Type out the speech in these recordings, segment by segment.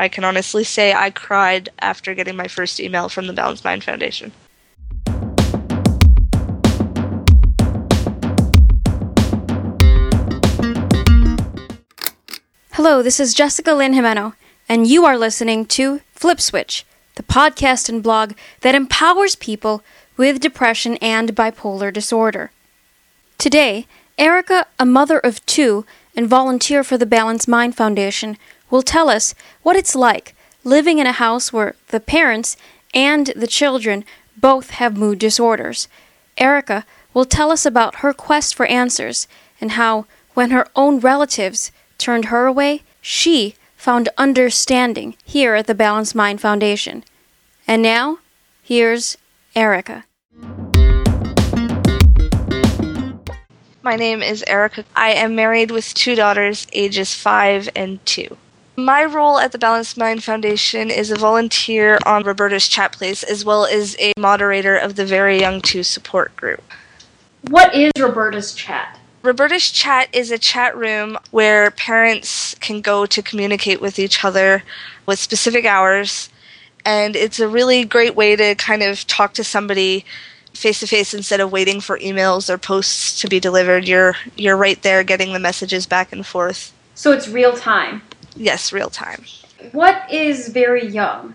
I can honestly say I cried after getting my first email from the Balanced Mind Foundation. Hello, this is Jessica Lynn Jimeno, and you are listening to Flip Switch, the podcast and blog that empowers people with depression and bipolar disorder. Today, Erica, a mother of two and volunteer for the Balanced Mind Foundation, will tell us what it's like living in a house where the parents and the children both have mood disorders. Erica will tell us about her quest for answers and how, when her own relatives turned her away, she found understanding here at the Balanced Mind Foundation. And now, here's Erica. My name is Erica. I am married with two daughters, ages 5 and 2. My role at the Balanced Mind Foundation is a volunteer on Roberta's Chat Place as well as a moderator of the Very Young 2 support group. What is Roberta's Chat? Roberta's Chat is a chat room where parents can go to communicate with each other with specific hours. And it's a really great way to kind of talk to somebody face to face instead of waiting for emails or posts to be delivered. You're you're right there getting the messages back and forth. So it's real time. Yes, real time. What is very young?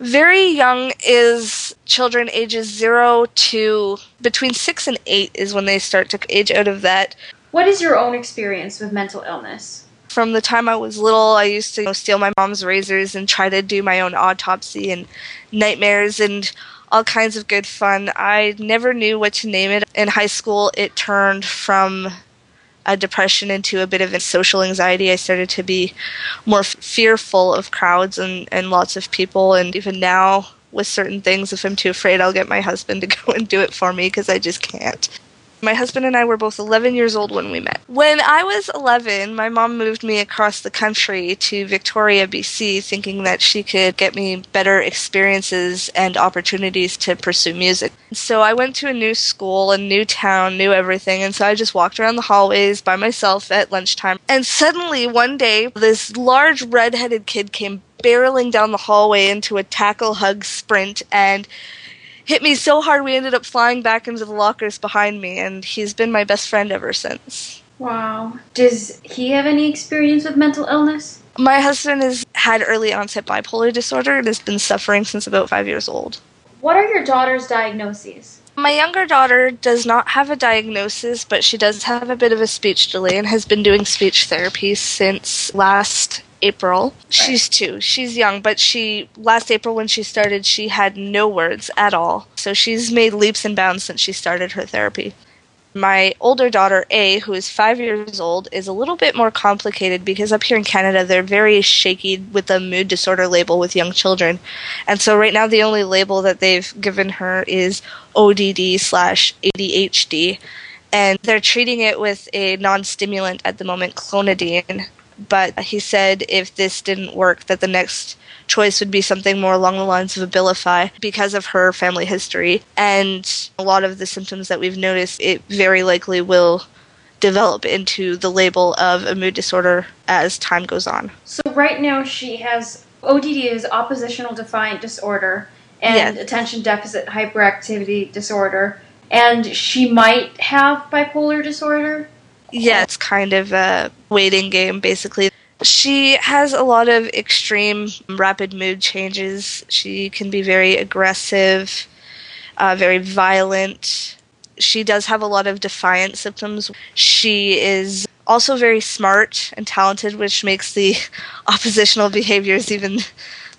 Very young is children ages 0 to between 6 and 8 is when they start to age out of that. What is your own experience with mental illness? From the time I was little, I used to you know, steal my mom's razors and try to do my own autopsy and nightmares and all kinds of good fun. I never knew what to name it. In high school, it turned from a depression into a bit of a social anxiety. I started to be more fearful of crowds and, and lots of people. And even now, with certain things, if I'm too afraid, I'll get my husband to go and do it for me because I just can't. My husband and I were both 11 years old when we met. When I was 11, my mom moved me across the country to Victoria, BC, thinking that she could get me better experiences and opportunities to pursue music. So I went to a new school, a new town, new everything, and so I just walked around the hallways by myself at lunchtime. And suddenly, one day, this large red-headed kid came barreling down the hallway into a tackle hug sprint and hit me so hard we ended up flying back into the lockers behind me, and he's been my best friend ever since. Wow. Does he have any experience with mental illness? My husband has had early onset bipolar disorder and has been suffering since about five years old. What are your daughter's diagnoses? My younger daughter does not have a diagnosis, but she does have a bit of a speech delay and has been doing speech therapy since last April. She's two. She's young, but she last April when she started, she had no words at all. So she's made leaps and bounds since she started her therapy. My older daughter, A, who is five years old, is a little bit more complicated because up here in Canada, they're very shaky with the mood disorder label with young children. And so right now, the only label that they've given her is ODD slash ADHD. And they're treating it with a non stimulant at the moment, clonidine. But he said if this didn't work, that the next choice would be something more along the lines of Abilify because of her family history and a lot of the symptoms that we've noticed. It very likely will develop into the label of a mood disorder as time goes on. So right now she has ODD is oppositional defiant disorder and Yes. attention deficit hyperactivity disorder and she might have bipolar disorder. Yeah, it's kind of a waiting game, basically. She has a lot of extreme rapid mood changes. She can be very aggressive, uh, very violent. She does have a lot of defiant symptoms. She is also very smart and talented, which makes the oppositional behaviors even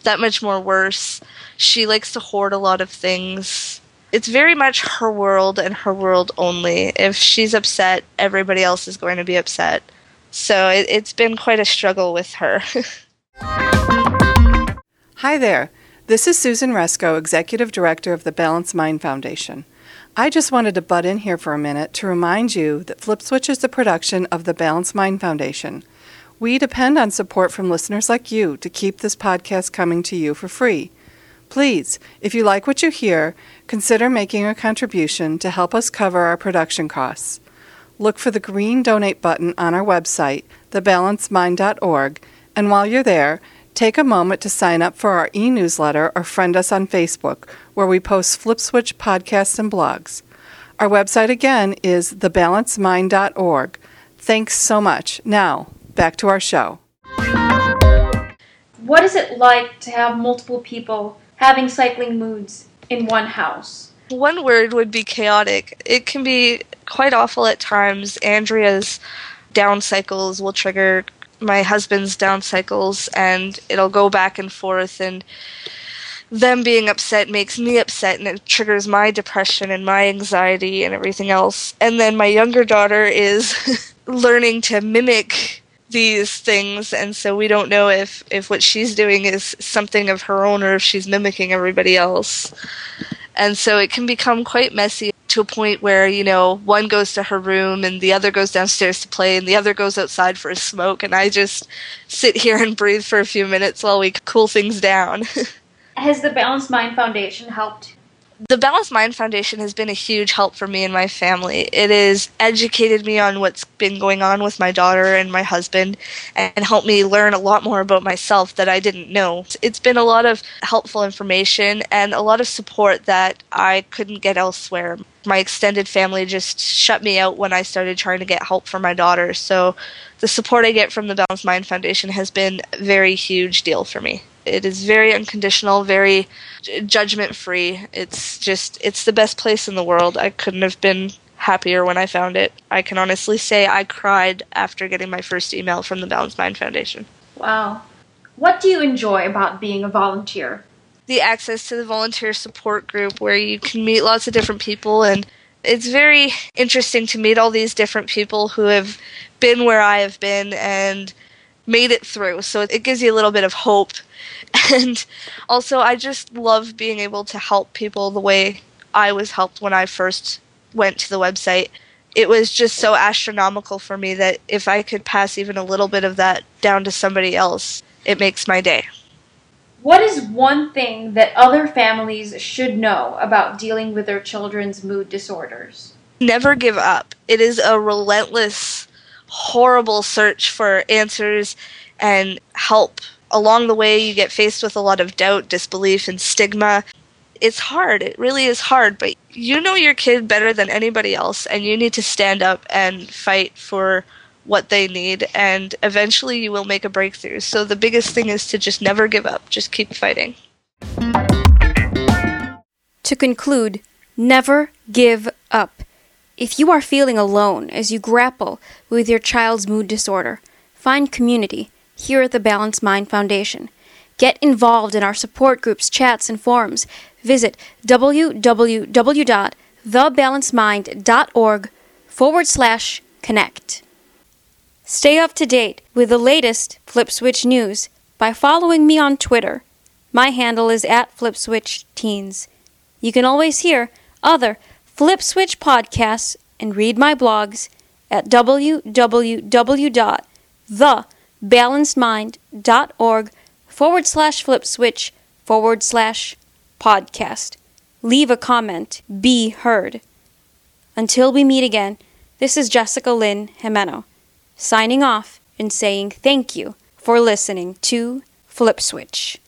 that much more worse. She likes to hoard a lot of things. It's very much her world and her world only. If she's upset, everybody else is going to be upset. So it, it's been quite a struggle with her. Hi there. This is Susan Resko, Executive Director of the Balanced Mind Foundation. I just wanted to butt in here for a minute to remind you that Flip Switch is the production of the Balanced Mind Foundation. We depend on support from listeners like you to keep this podcast coming to you for free. Please, if you like what you hear, consider making a contribution to help us cover our production costs. Look for the green donate button on our website, thebalancedmind.org, and while you're there, Take a moment to sign up for our e newsletter or friend us on Facebook, where we post FlipSwitch podcasts and blogs. Our website again is thebalancedmind.org. Thanks so much. Now, back to our show. What is it like to have multiple people having cycling moods in one house? One word would be chaotic. It can be quite awful at times. Andrea's down cycles will trigger my husband's down cycles, and it'll go back and forth. And them being upset makes me upset, and it triggers my depression and my anxiety and everything else. And then my younger daughter is learning to mimic these things and so we don't know if if what she's doing is something of her own or if she's mimicking everybody else and so it can become quite messy to a point where you know one goes to her room and the other goes downstairs to play and the other goes outside for a smoke and i just sit here and breathe for a few minutes while we cool things down Has the Balanced Mind Foundation helped? The Balanced Mind Foundation has been a huge help for me and my family. It has educated me on what's been going on with my daughter and my husband and helped me learn a lot more about myself that I didn't know. It's been a lot of helpful information and a lot of support that I couldn't get elsewhere. My extended family just shut me out when I started trying to get help for my daughter. So the support I get from the Balanced Mind Foundation has been a very huge deal for me. It is very unconditional, very judgment free. It's just, it's the best place in the world. I couldn't have been happier when I found it. I can honestly say I cried after getting my first email from the Balanced Mind Foundation. Wow. What do you enjoy about being a volunteer? The access to the volunteer support group where you can meet lots of different people and it's very interesting to meet all these different people who have been where I have been and made it through. So it gives you a little bit of hope. And also, I just love being able to help people the way I was helped when I first went to the website. It was just so astronomical for me that if I could pass even a little bit of that down to somebody else, it makes my day. What is one thing that other families should know about dealing with their children's mood disorders? Never give up. It is a relentless, horrible search for answers and help. Along the way, you get faced with a lot of doubt, disbelief, and stigma. It's hard. It really is hard, but you know your kid better than anybody else, and you need to stand up and fight for what they need, and eventually you will make a breakthrough. So the biggest thing is to just never give up, just keep fighting. To conclude, never give up. If you are feeling alone as you grapple with your child's mood disorder, find community here at the Balanced Mind Foundation. Get involved in our support groups, chats, and forums. Visit www.thebalancedmind.org forward slash connect. Stay up to date with the latest FlipSwitch news by following me on Twitter. My handle is at FlipSwitchTeens. You can always hear other FlipSwitch podcasts and read my blogs at www.thebalancedmind.org forward slash FlipSwitch forward slash podcast. Leave a comment. Be heard. Until we meet again, this is Jessica Lynn Jimeno signing off and saying thank you for listening to Flip Switch.